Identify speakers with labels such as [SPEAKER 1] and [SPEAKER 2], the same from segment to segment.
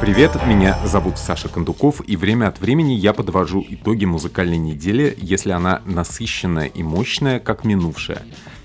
[SPEAKER 1] Привет, меня зовут Саша Кондуков, и время от времени я подвожу итоги музыкальной недели, если она насыщенная и мощная, как минувшая.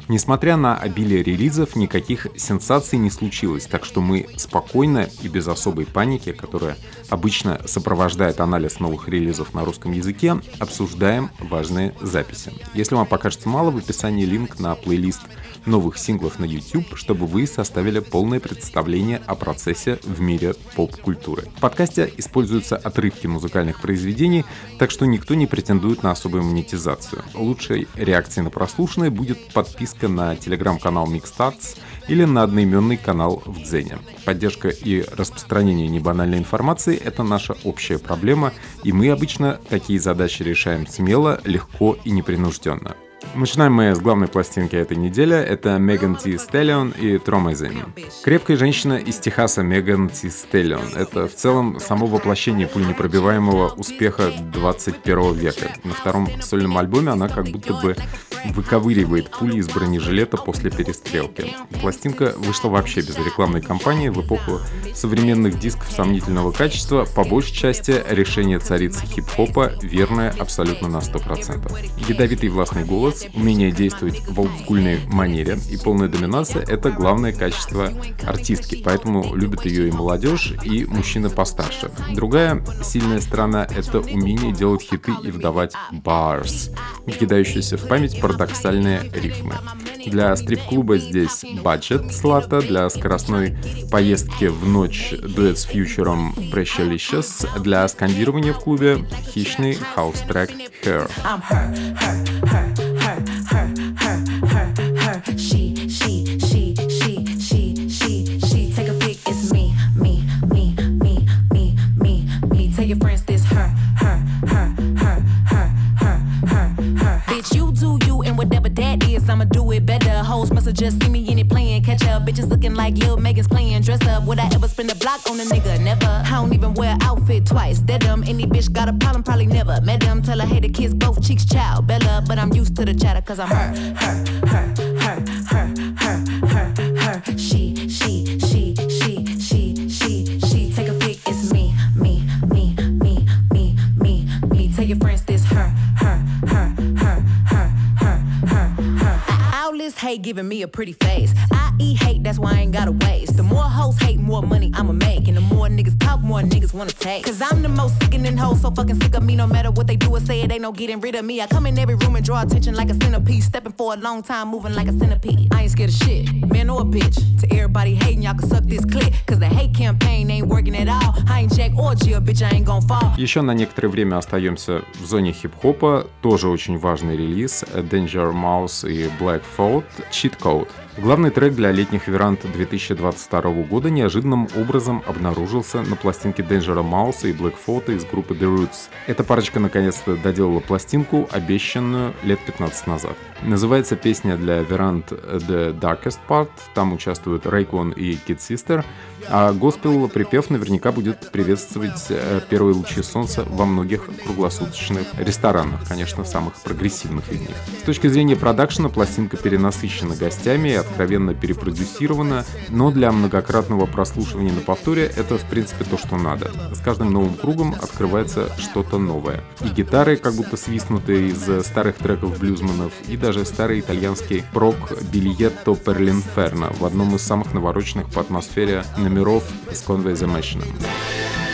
[SPEAKER 1] Несмотря на обилие релизов, никаких сенсаций не случилось, так что мы спокойно и без особой паники, которая обычно сопровождает анализ новых релизов на русском языке, обсуждаем важные записи. Если вам покажется мало, в описании линк на плейлист новых синглов на YouTube, чтобы вы составили полное представление о процессе в мире поп-культуры. В подкасте используются отрывки музыкальных произведений, так что никто не претендует на особую монетизацию. Лучшей реакцией на прослушанное будет подписка на телеграм-канал Mixstarts или на одноименный канал в Дзене. Поддержка и распространение небанальной информации – это наша общая проблема, и мы обычно такие задачи решаем смело, легко и непринужденно. Начинаем мы с главной пластинки этой недели. Это Меган Ти Стеллион и Тромайзин. Крепкая женщина из Техаса Меган Ти Стеллион. Это в целом само воплощение пуленепробиваемого успеха 21 века. На втором сольном альбоме она как будто бы выковыривает пули из бронежилета после перестрелки. Пластинка вышла вообще без рекламной кампании в эпоху современных дисков сомнительного качества. По большей части решение царицы хип-хопа верное абсолютно на 100%. Ядовитый властный голос, умение действовать в олдскульной манере и полная доминация — это главное качество артистки, поэтому любят ее и молодежь, и мужчины постарше. Другая сильная сторона — это умение делать хиты и вдавать bars, кидающиеся в память парадоксальные рифмы. Для стрип-клуба здесь Budget с Latto, для скоростной поездки в ночь дуэт с фьючером Precious, для скандирования в клубе хищный хаус-трек Her. Her, her, her. Just see me in it playing catch up. Bitches looking like Lil Megan's playing dress up. Would I ever spend a block on a nigga? Never. I don't even wear outfit twice. That dumb. Any bitch got a problem, probably never. Met them, tell her, hey, the kiss both cheeks, child. Bella, but I'm used to the chatter, cause I'm her, her, her, her, All this hate giving me a pretty face. I eat hate, that's why I ain't got to waste. The more hoes hate, more money I'ma make. And the more niggas talk, more niggas wanna take. Cause I'm the most sickening hoe, so fucking sick of me. No matter what they do or say, it ain't no getting rid of me. I come in every room and draw attention like a centipede. Stepping for a long time, moving like a centipede. I ain't scared of shit, man or a bitch. To everybody hating, y'all can suck this clip. Cause the hate campaign ain't working at all. I ain't Jack or Jill, bitch, I ain't gon' fall. Еще на некоторое время остаемся в зоне хип-хопа. Тоже очень важный релиз. Danger Mouse и Black Thought Code. Главный трек для летних веранд 2022 года неожиданным образом обнаружился на пластинке Danger Mouse и Black Photo из группы The Roots. Эта парочка наконец-то доделала пластинку, обещанную лет 15 назад. Называется песня для веранд The Darkest Part, там участвуют Raycon и Kid Sister, а госпел припев наверняка будет приветствовать э, первые лучи солнца во многих круглосуточных ресторанах, конечно, самых прогрессивных из них. С точки зрения продакшена пластинка перенасыщена гостями откровенно перепродюсирована, но для многократного прослушивания на повторе это в принципе то, что надо. С каждым новым кругом открывается что-то новое. И гитары как будто свистнутые из старых треков блюзманов, и даже старый итальянский прок per l'inferno в одном из самых навороченных по атмосфере номеров с Conway the Machine.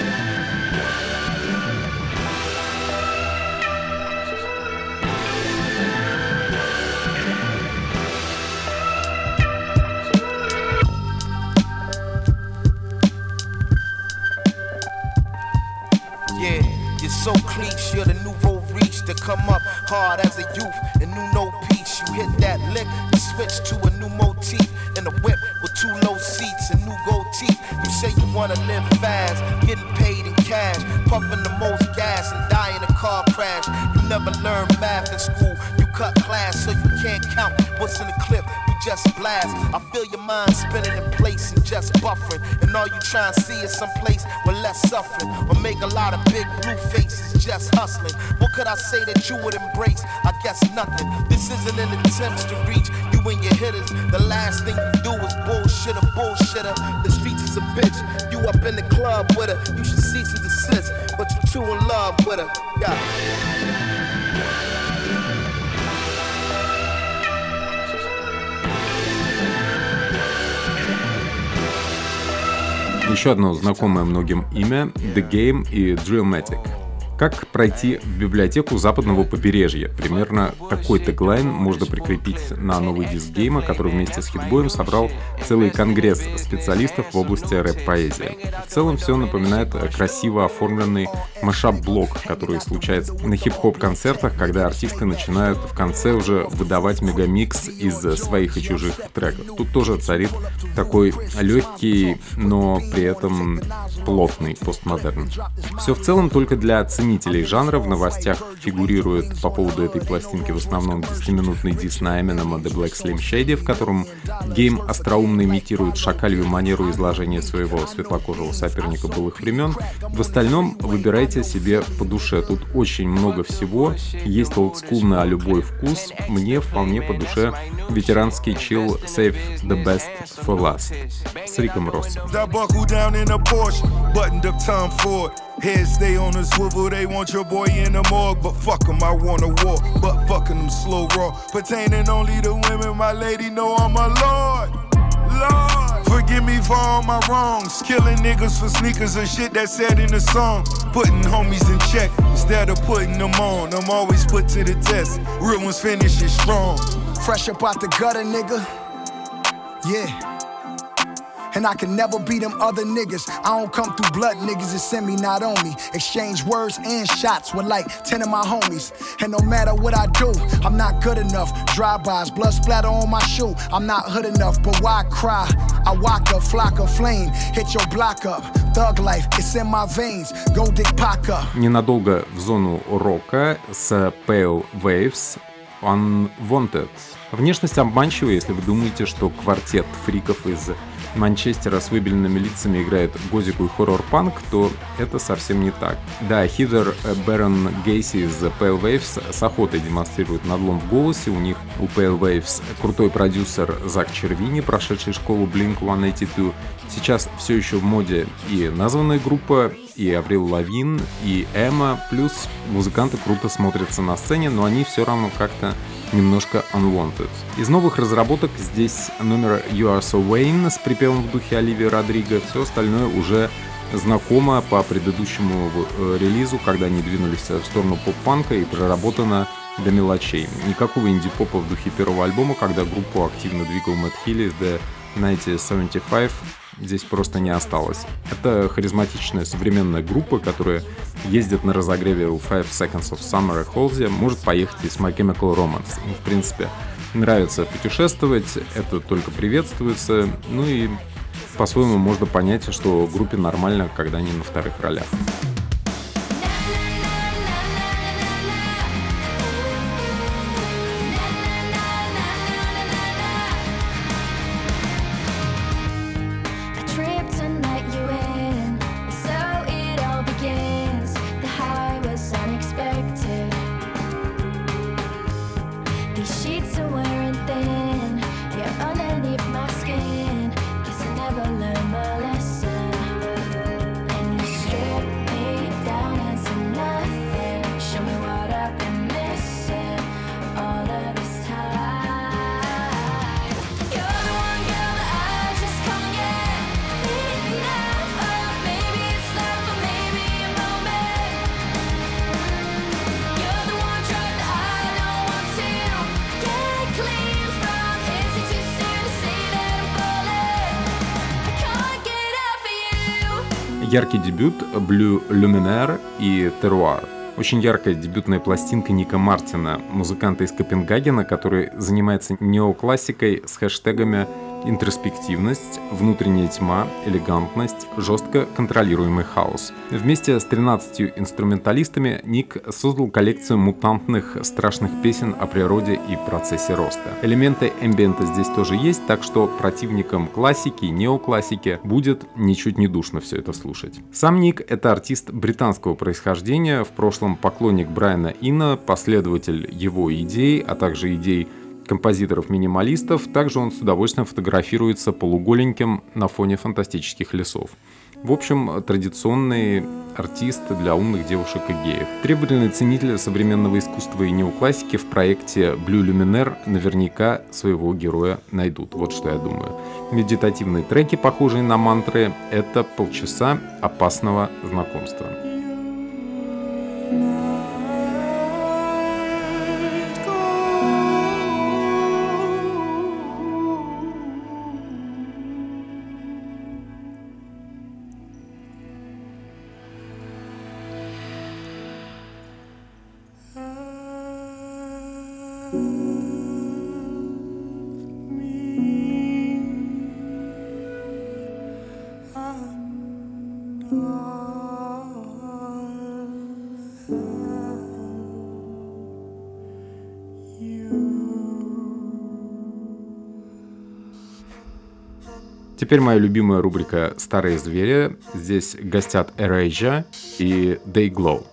[SPEAKER 1] Cliche, you're the nouveau reach to come up hard as a youth and knew no peace. You hit that lick and switch to a new motif in a whip with two low seats and new gold teeth. You say you wanna live fast, getting paid in cash, puffing the most gas and die in a car crash. You never learned math in school, you cut class so you can't count what's in the clip just blast. I feel your mind spinning in place and just buffering. And all you try and see is some place with less suffering. Or make a lot of big blue faces just hustling. What could I say that you would embrace? I guess nothing. This isn't an attempt to reach. You
[SPEAKER 2] and your hitters. The last thing you do is bullshit a bullshitter. The streets is a bitch. You up in the club with her. You should cease and desist, but you're too in love with her. Yeah.
[SPEAKER 1] Еще одно знакомое многим имя — The Game и Drillmatic. Как пройти в библиотеку западного побережья? Примерно такой теглайн можно прикрепить на новый диск гейма, который вместе с хитбоем собрал целый конгресс специалистов в области рэп-поэзии. В целом все напоминает красиво оформленный машап-блок, который случается на хип-хоп концертах, когда артисты начинают в конце уже выдавать мегамикс из своих и чужих треков. Тут тоже царит такой легкий, но при этом плотный постмодерн. Все в целом только для ценителей ценителей жанра в новостях фигурирует. по поводу этой пластинки в основном 10-минутный дис на Эминема The Black Slim Shady, в котором гейм остроумно имитирует шакалью манеру изложения своего светлокожего соперника былых времен. В остальном выбирайте себе по душе. Тут очень много всего. Есть олдскул на любой вкус. Мне вполне по душе ветеранский чил Save the Best for Last с Риком Россом. Head stay on the swivel, they want your boy in the morgue. But fuck em, I wanna war. But fucking them slow raw. Pertaining only to women, my lady know I'm a lord. Lord. Forgive me for all my wrongs. Killing niggas for sneakers and shit that's said in the song. Putting homies in check instead of putting them on. I'm always put to the test. Real ones finish it strong. Fresh up out the gutter, nigga. Yeah. And I can never be them other niggas. I don't come through blood niggas, it's send me, not on me. Exchange words and shots with like 10 of my homies. And no matter what I do, I'm not good enough. Drive-bys, blood splatter on my shoe. I'm not hood enough, but why cry? I walk a flock of flame, hit your block up. Thug life, it's in my veins. Go dick pack up. Ненадолго в зону рока с Pale Waves Unwanted. Внешность обманчива, если вы думаете, что квартет фриков из Манчестера с выбеленными лицами играет готику и хоррор-панк, то это совсем не так. Да, Хидер Бэрон Гейси из Pale Waves с охотой демонстрирует надлом в голосе. У них, у Pale Waves, крутой продюсер Зак Червини, прошедший школу Blink-182. Сейчас все еще в моде и названная группа, и Аврил Лавин, и Эмма, плюс музыканты круто смотрятся на сцене, но они все равно как-то немножко unwanted. Из новых разработок здесь номер You Are So Wayne с припевом в духе Оливии Родриго, все остальное уже знакомо по предыдущему э, релизу, когда они двинулись в сторону поп-панка и проработано до мелочей. Никакого инди-попа в духе первого альбома, когда группу активно двигал Мэтт Хилли The 1975, здесь просто не осталось. Это харизматичная современная группа, которая ездит на разогреве у Five Seconds of Summer и Halsey, может поехать и с My Chemical Romance. Им, в принципе, нравится путешествовать, это только приветствуется, ну и по-своему можно понять, что группе нормально, когда они на вторых ролях. Яркий дебют Blue Luminaire и Terroir. Очень яркая дебютная пластинка Ника Мартина, музыканта из Копенгагена, который занимается неоклассикой с хэштегами интроспективность, внутренняя тьма, элегантность, жестко контролируемый хаос. Вместе с 13 инструменталистами Ник создал коллекцию мутантных страшных песен о природе и процессе роста. Элементы эмбиента здесь тоже есть, так что противникам классики и неоклассики будет ничуть не душно все это слушать. Сам Ник — это артист британского происхождения, в прошлом поклонник Брайана Инна, последователь его идей, а также идей композиторов-минималистов, также он с удовольствием фотографируется полуголеньким на фоне фантастических лесов. В общем, традиционный артист для умных девушек и геев. Требовательный ценитель современного искусства и неоклассики в проекте Blue Luminaire наверняка своего героя найдут. Вот что я думаю. Медитативные треки, похожие на мантры, это полчаса опасного знакомства. Теперь моя любимая рубрика «Старые звери». Здесь гостят Erasure и Day Glow.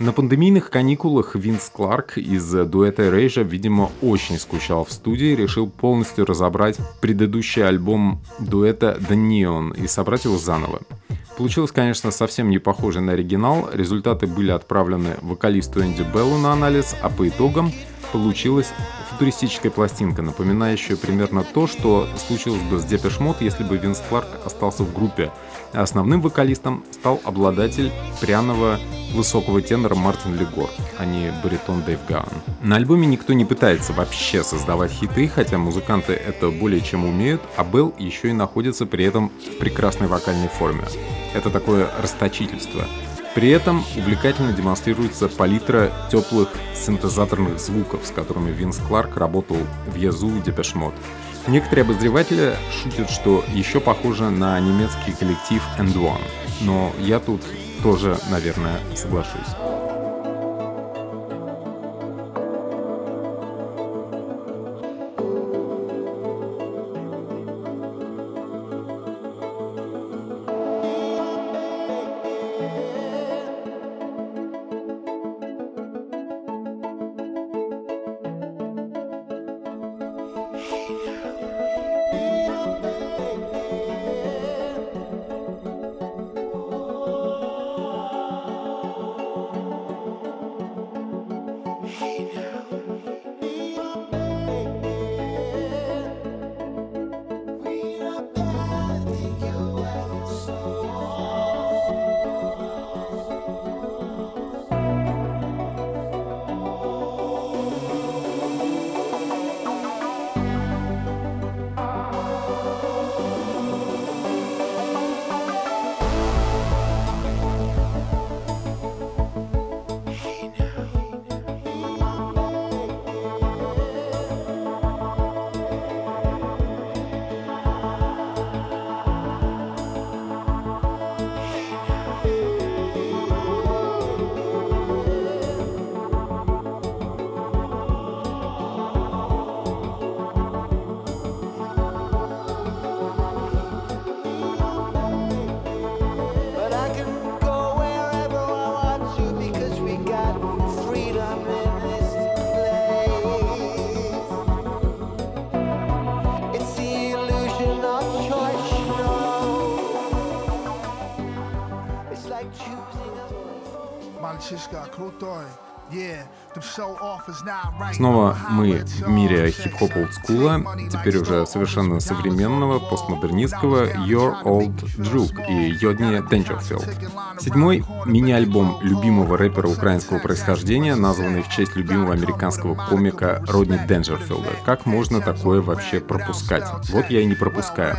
[SPEAKER 1] На пандемийных каникулах Винс Кларк из дуэта Erasure, видимо, очень скучал в студии и решил полностью разобрать предыдущий альбом дуэта The Neon и собрать его заново. Получилось, конечно, совсем не похоже на оригинал, результаты были отправлены вокалисту Энди Беллу на анализ, а по итогам получилась футуристическая пластинка, напоминающая примерно то, что случилось бы с Depeche Mode, если бы Винс Кларк остался в группе. А основным вокалистом стал обладатель пряного высокого тенора Мартин Ли Гор, а не баритон Дэйв Гаан. На альбоме никто не пытается вообще создавать хиты, хотя музыканты это более чем умеют, а Белл еще и находится при этом в прекрасной вокальной форме. Это такое расточительство. При этом увлекательно демонстрируется палитра теплых синтезаторных звуков, с которыми Винс Кларк работал в Язу и Депешмот. Некоторые обозреватели шутят, что еще похоже на немецкий коллектив End One, но я тут тоже, наверное, соглашусь. Снова мы в мире хип-хоп олдскула, теперь уже совершенно современного, постмодернистского Your Old Juke и Йодни Денджерфилд. Седьмой мини-альбом любимого рэпера украинского происхождения, названный в честь любимого американского комика Родни Денджерфилда. Как можно такое вообще пропускать? Вот я и не пропускаю.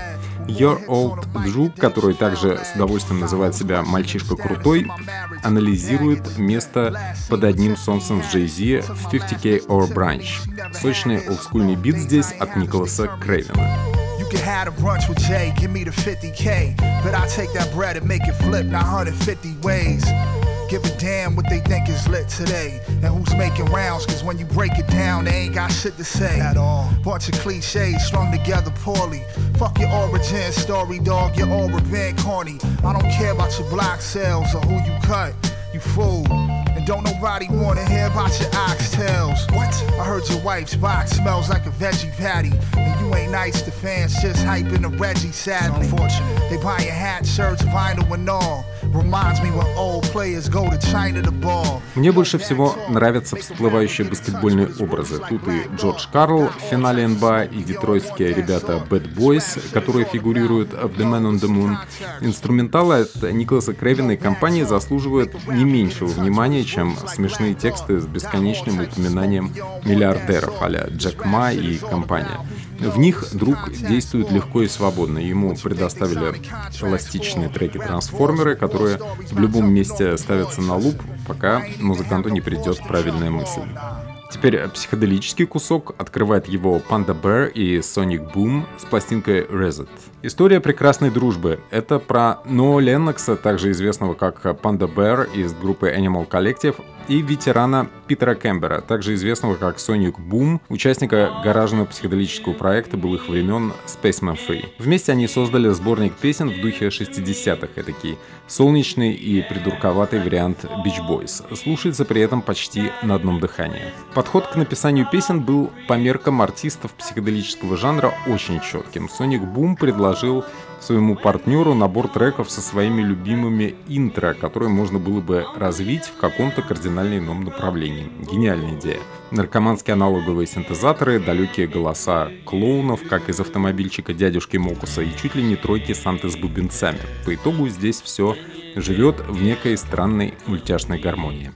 [SPEAKER 1] Your Old Drew, который также с удовольствием называет себя «мальчишка крутой», анализирует место под одним солнцем с Jay-Z в 50K or Branch. Сочный олдскульный бит здесь от Николаса Крейвена. You a brunch with Jay, give me the 50K. But I take that bread and make it flip 950 ways. Give a damn what they think is lit today. And who's making rounds, cause when you break it down, they ain't got shit to say. At all. Bunch of cliches strung together poorly. Fuck your origin story, dog, you're all revenge corny. I don't care about your block sales or who you cut, you fool. And
[SPEAKER 3] don't nobody wanna hear about your oxtails. What? I heard your wife's box smells like a veggie patty. And you ain't nice to fans, just hyping the Reggie sadly. Unfortunate. They buy your hat, shirts, vinyl and all.
[SPEAKER 1] Мне больше всего нравятся всплывающие баскетбольные образы. Тут и Джордж Карл в финале НБА, и детройтские ребята Bad Boys, которые фигурируют в The Man on the Moon. Инструменталы от Николаса Кревина и компании заслуживают не меньшего внимания, чем смешные тексты с бесконечным упоминанием миллиардеров а Джек Ма и компания. В них друг действует легко и свободно. Ему предоставили эластичные треки-трансформеры, которые в любом месте ставятся на луп, пока музыканту не придет правильная мысль. Теперь психоделический кусок открывает его Panda Bear и Sonic Boom с пластинкой Reset. История прекрасной дружбы. Это про Ноа Леннокса, также известного как Panda Bear из группы Animal Collective, и ветерана Питера Кембера, также известного как Sonic Boom, участника гаражного психоделического проекта былых времен Spaceman Free. Вместе они создали сборник песен в духе 60-х, этакий солнечный и придурковатый вариант Beach Boys. Слушается при этом почти на одном дыхании. Подход к написанию песен был по меркам артистов психоделического жанра очень четким. Sonic Boom предложил своему партнеру набор треков со своими любимыми интро, которые можно было бы развить в каком-то кардинально ином направлении. Гениальная идея. Наркоманские аналоговые синтезаторы, далекие голоса клоунов, как из автомобильчика дядюшки Мокуса, и чуть ли не тройки Санты с бубенцами. По итогу здесь все живет в некой странной мультяшной гармонии.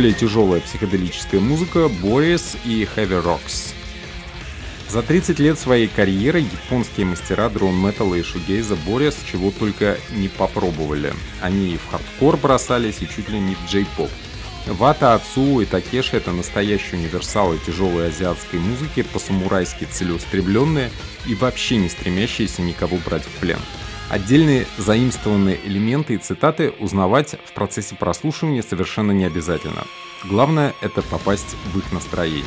[SPEAKER 1] Более тяжелая психоделическая музыка Boris и Heavy Rocks. За 30 лет своей карьеры японские мастера дрон-металла и шугейза Борис чего только не попробовали. Они и в хардкор бросались, и чуть ли не в джей-поп. Вата Ацу и Такеши — это настоящие универсалы тяжелой азиатской музыки, по-самурайски целеустремленные и вообще не стремящиеся никого брать в плен. Отдельные заимствованные элементы и цитаты узнавать в процессе прослушивания совершенно не обязательно. Главное — это попасть в их настроение.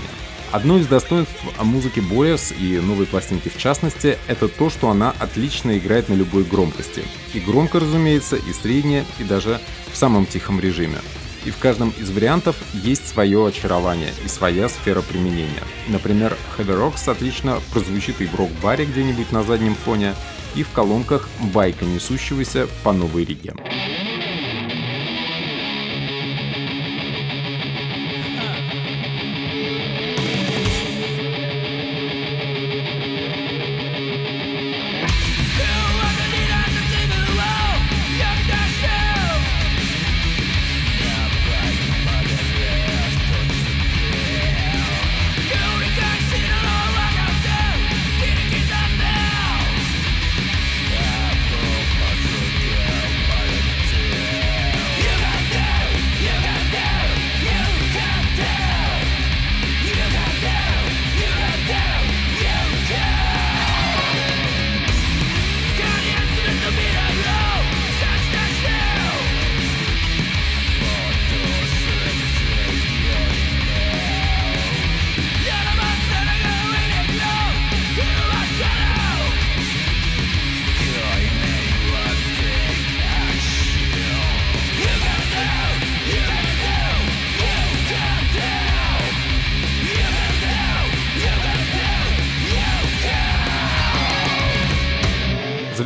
[SPEAKER 1] Одно из достоинств музыки Бояс и новой пластинки в частности, это то, что она отлично играет на любой громкости. И громко, разумеется, и средне, и даже в самом тихом режиме. И в каждом из вариантов есть свое очарование и своя сфера применения. Например, Heavy Rocks отлично прозвучит и в рок-баре где-нибудь на заднем фоне, и в колонках байка несущегося по Новой Риге.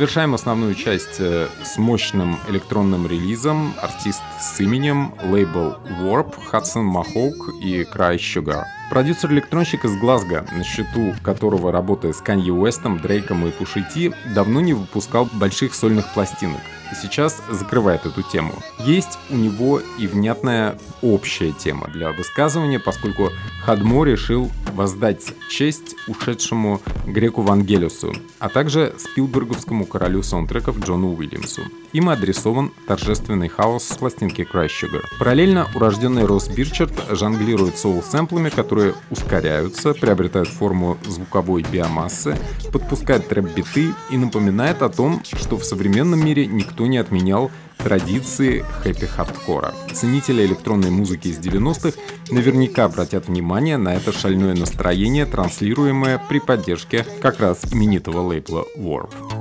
[SPEAKER 1] Завершаем основную часть э, с мощным электронным релизом. Артист с именем, лейбл Warp, Hudson Mahawk и Cry Sugar. Продюсер-электронщик из Глазго, на счету которого работая с Канье Уэстом, Дрейком и Пушити, давно не выпускал больших сольных пластинок сейчас закрывает эту тему. Есть у него и внятная общая тема для высказывания, поскольку Хадмо решил воздать честь ушедшему греку Вангелису, а также Спилберговскому королю саундтреков Джону Уильямсу. Им адресован торжественный хаос с пластинки Cry Sugar. Параллельно урожденный Росс Бирчард жонглирует соул-сэмплами, которые ускоряются, приобретают форму звуковой биомассы, подпускает трэп-биты и напоминает о том, что в современном мире никто не отменял традиции хэппи-хардкора. Ценители электронной музыки из 90-х наверняка обратят внимание на это шальное настроение, транслируемое при поддержке как раз именитого лейбла Warp.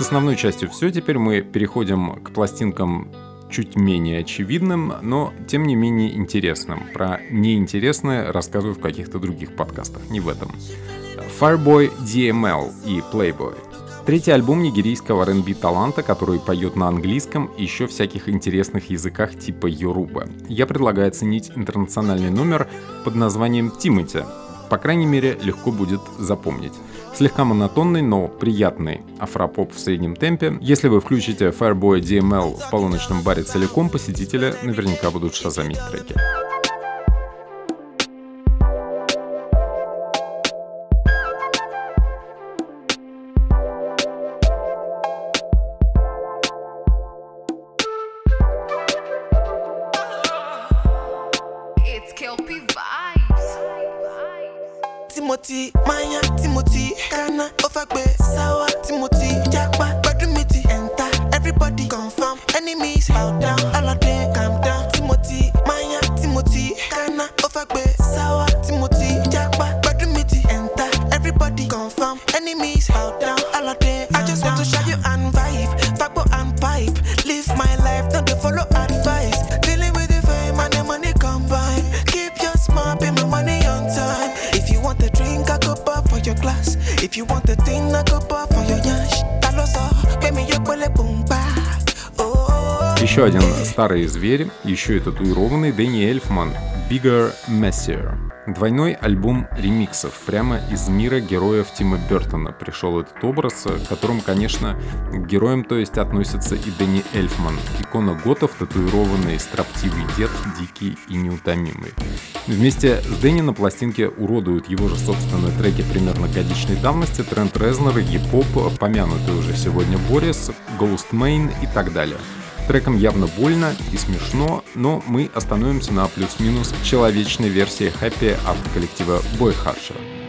[SPEAKER 1] С основной частью все. Теперь мы переходим к пластинкам чуть менее очевидным, но тем не менее интересным. Про неинтересное рассказываю в каких-то других подкастах, не в этом. Fireboy DML и Playboy. Третий альбом нигерийского R&B таланта, который поет на английском и еще всяких интересных языках типа Йоруба. Я предлагаю оценить интернациональный номер под названием «Тимати», по крайней мере, легко будет запомнить. Слегка монотонный, но приятный афропоп в среднем темпе. Если вы включите Fireboy DML в полуночном баре целиком, посетители наверняка будут шазамить треки.
[SPEAKER 4] Confirm, enemies, bow down, them calm down. Timothy, Maya, Timothy, Ghana, Ofagbe, Sawa, Timothy, Jakpa, Badumiti, Enter, everybody confirm, enemies, bow
[SPEAKER 1] Еще один старый зверь, еще и татуированный Дэнни Эльфман, Bigger Messier. Двойной альбом ремиксов прямо из мира героев Тима Бертона пришел этот образ, к которому, конечно, к героям, то есть, относится и Дэнни Эльфман, икона готов, татуированный строптивый дед, дикий и неутомимый. Вместе с Дэнни на пластинке уродуют его же собственные треки примерно годичной давности, Трент Резнер, Епоп, помянутый уже сегодня Борис, Ghost Main и так далее. Треком явно больно и смешно, но мы остановимся на плюс-минус человечной версии хэппи от коллектива Boy Harsher.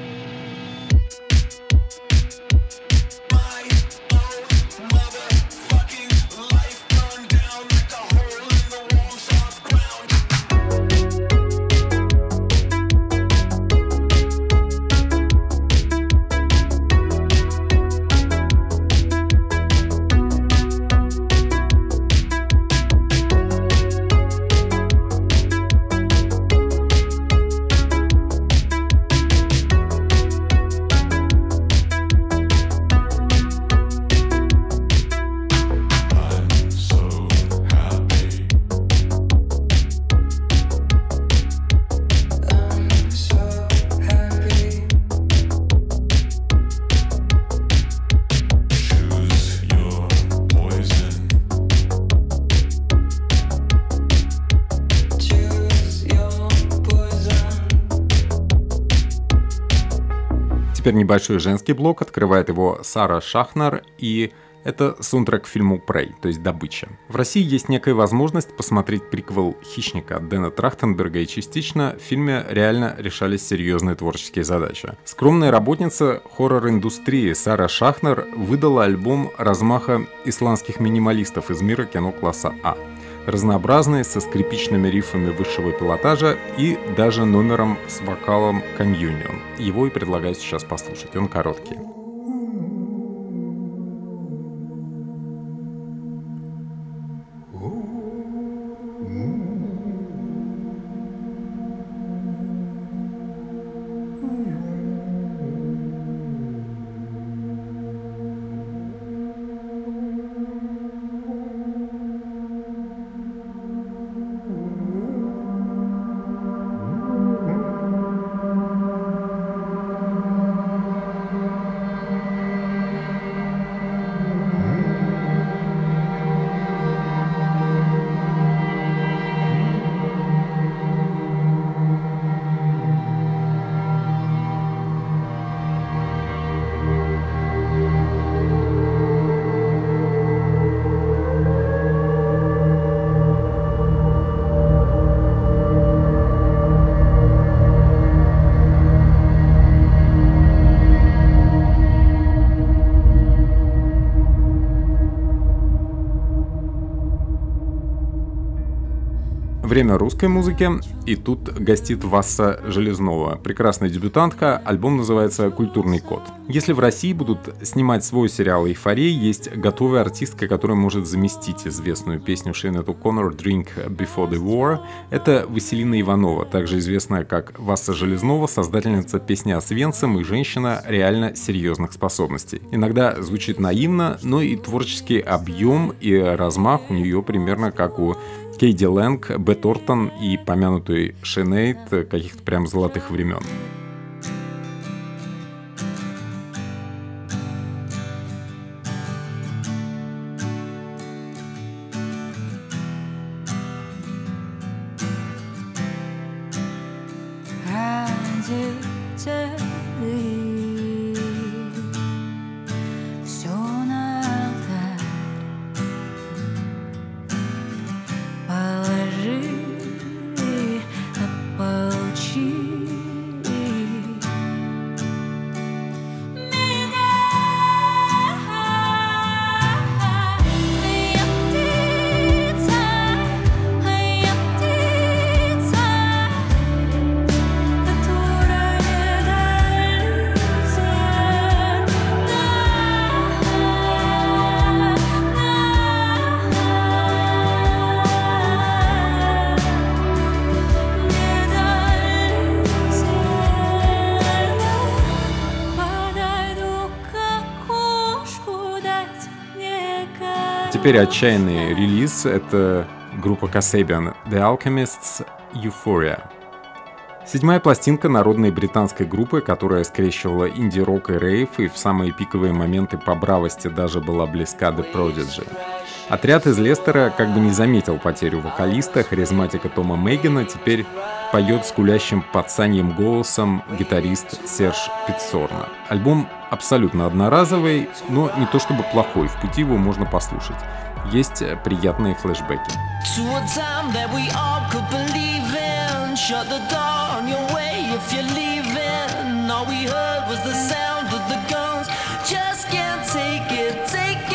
[SPEAKER 1] Теперь небольшой женский блок, открывает его Сара Шахнар и это саундтрек к фильму Prey, то есть «Добыча». В России есть некая возможность посмотреть приквел «Хищника» Дэна Трахтенберга, и частично в фильме реально решались серьезные творческие задачи. Скромная работница хоррор-индустрии Сара Шахнер выдала альбом размаха исландских минималистов из мира кино класса А разнообразный, со скрипичными рифами высшего пилотажа и даже номером с вокалом Communion. Его и предлагаю сейчас послушать, он короткий. Время русской музыки, и тут гостит Васса Железнова, прекрасная дебютантка, альбом называется «Культурный код». Если в России будут снимать свой сериал «Эйфория», есть готовая артистка, которая может заместить известную песню Шейнету Коннор «Drink Before the War». Это Василина Иванова, также известная как Васса Железнова, создательница песни о Свенцем и женщина реально серьезных способностей. Иногда звучит наивно, но и творческий объем и размах у нее примерно как у Кейди Лэнг, Бет Ортон и помянутый Шенейд каких-то прям золотых времен. Теперь отчаянный релиз — это группа Kasabian The Alchemists Euphoria. Седьмая пластинка народной британской группы, которая скрещивала инди-рок и рейв, и в самые пиковые моменты по бравости даже была близка The Prodigy. Отряд из Лестера как бы не заметил потерю вокалиста, харизматика Тома Мейгана теперь поет с гулящим пацаньем голосом гитарист Серж Пиццорна. Альбом абсолютно одноразовый, но не то чтобы плохой, в пути его можно послушать. Есть приятные флешбеки. Just can't take it, take it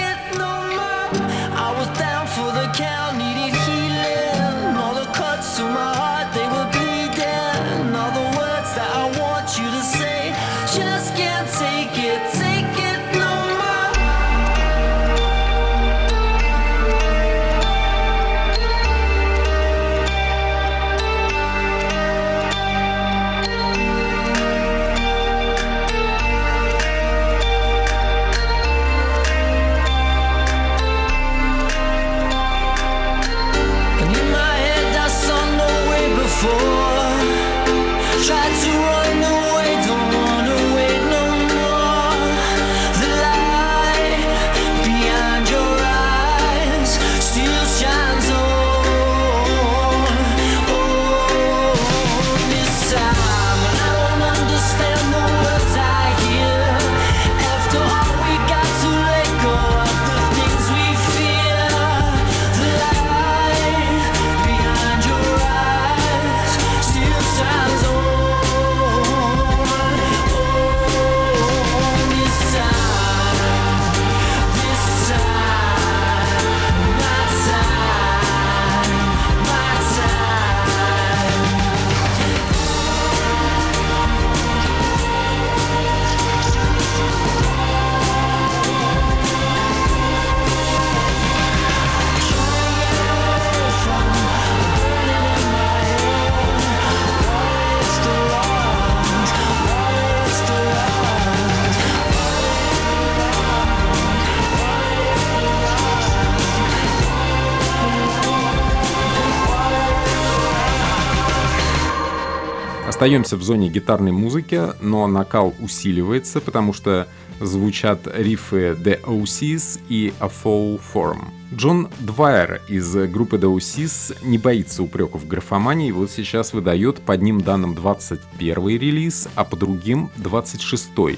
[SPEAKER 1] Остаемся в зоне гитарной музыки, но накал усиливается, потому что звучат рифы The OCs и A Fall Form. Джон Двайер из группы The OCs не боится упреков графомании, вот сейчас выдает по одним данным 21 релиз, а по другим 26 -й.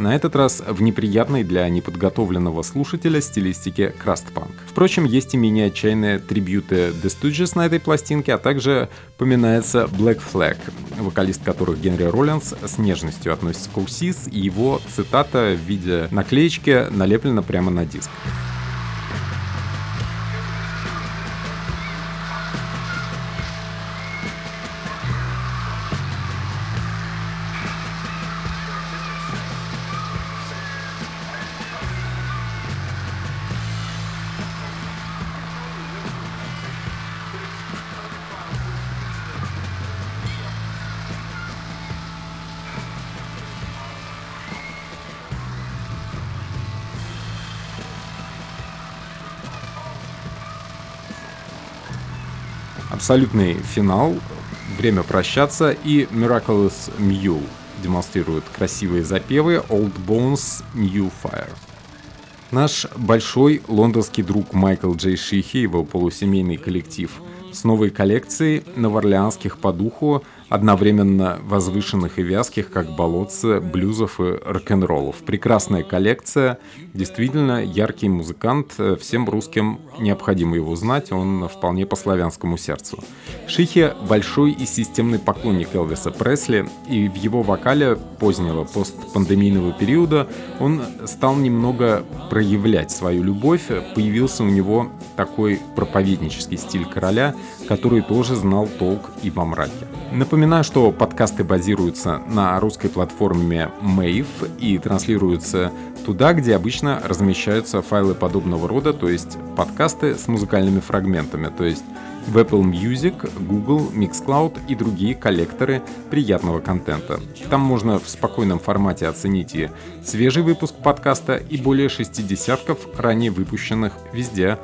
[SPEAKER 1] На этот раз в неприятной для неподготовленного слушателя стилистике крастпанк. Впрочем, есть и менее отчаянные трибюты The Stooges на этой пластинке, а также поминается Black Flag, вокалист которых Генри Роллинс с нежностью относится к OCs, и его цитата в виде наклеечки налеплена прямо на диск. Абсолютный финал, время прощаться и Miraculous Mule демонстрирует красивые запевы Old Bones New Fire. Наш большой лондонский друг Майкл Джей Шихи, его полусемейный коллектив, с новой коллекцией новоорлеанских по духу одновременно возвышенных и вязких, как болотцы, блюзов и рок-н-роллов. Прекрасная коллекция, действительно яркий музыкант, всем русским необходимо его знать, он вполне по славянскому сердцу. Шихи – большой и системный поклонник Элвиса Пресли, и в его вокале позднего постпандемийного периода он стал немного проявлять свою любовь, появился у него такой проповеднический стиль короля, который тоже знал толк и во мраке. Напоминаю, что подкасты базируются на русской платформе Mave и транслируются туда, где обычно размещаются файлы подобного рода, то есть подкасты с музыкальными фрагментами, то есть в Apple Music, Google, Mixcloud и другие коллекторы приятного контента. Там можно в спокойном формате оценить и свежий выпуск подкаста, и более шести десятков ранее выпущенных везде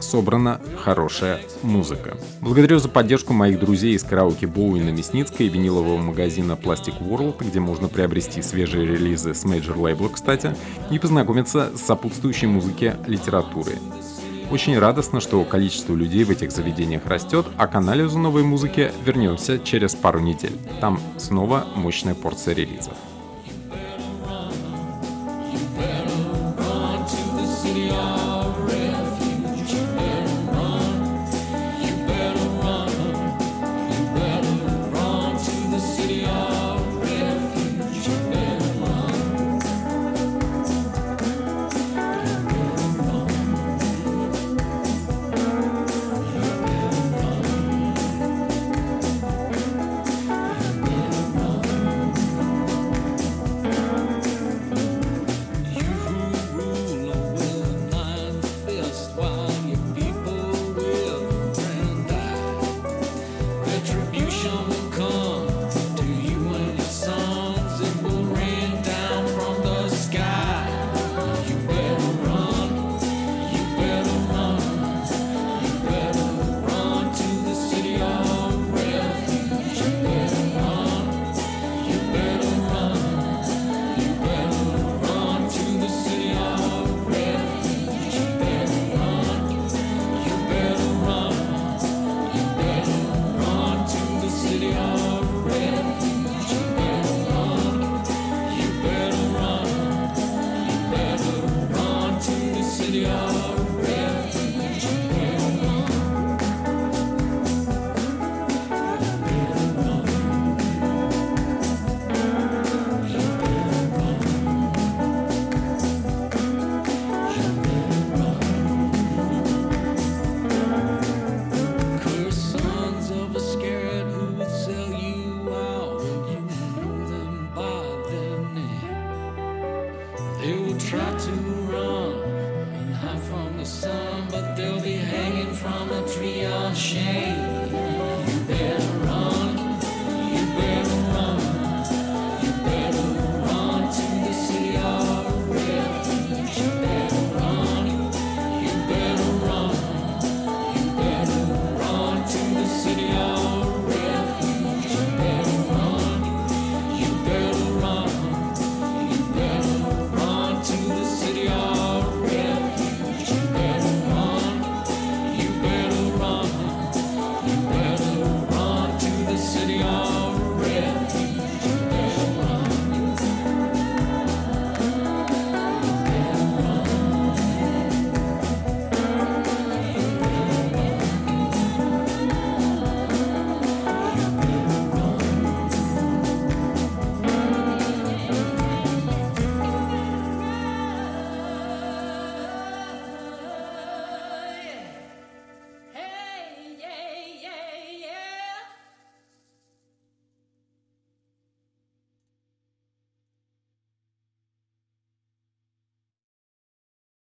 [SPEAKER 1] собрана хорошая музыка. Благодарю за поддержку моих друзей из караоке Боуи на Мясницкой и винилового магазина Plastic World, где можно приобрести свежие релизы с major лейбла, кстати, и познакомиться с сопутствующей музыке литературы. Очень радостно, что количество людей в этих заведениях растет, а к анализу новой музыки вернемся через пару недель. Там снова мощная порция релизов. you feel.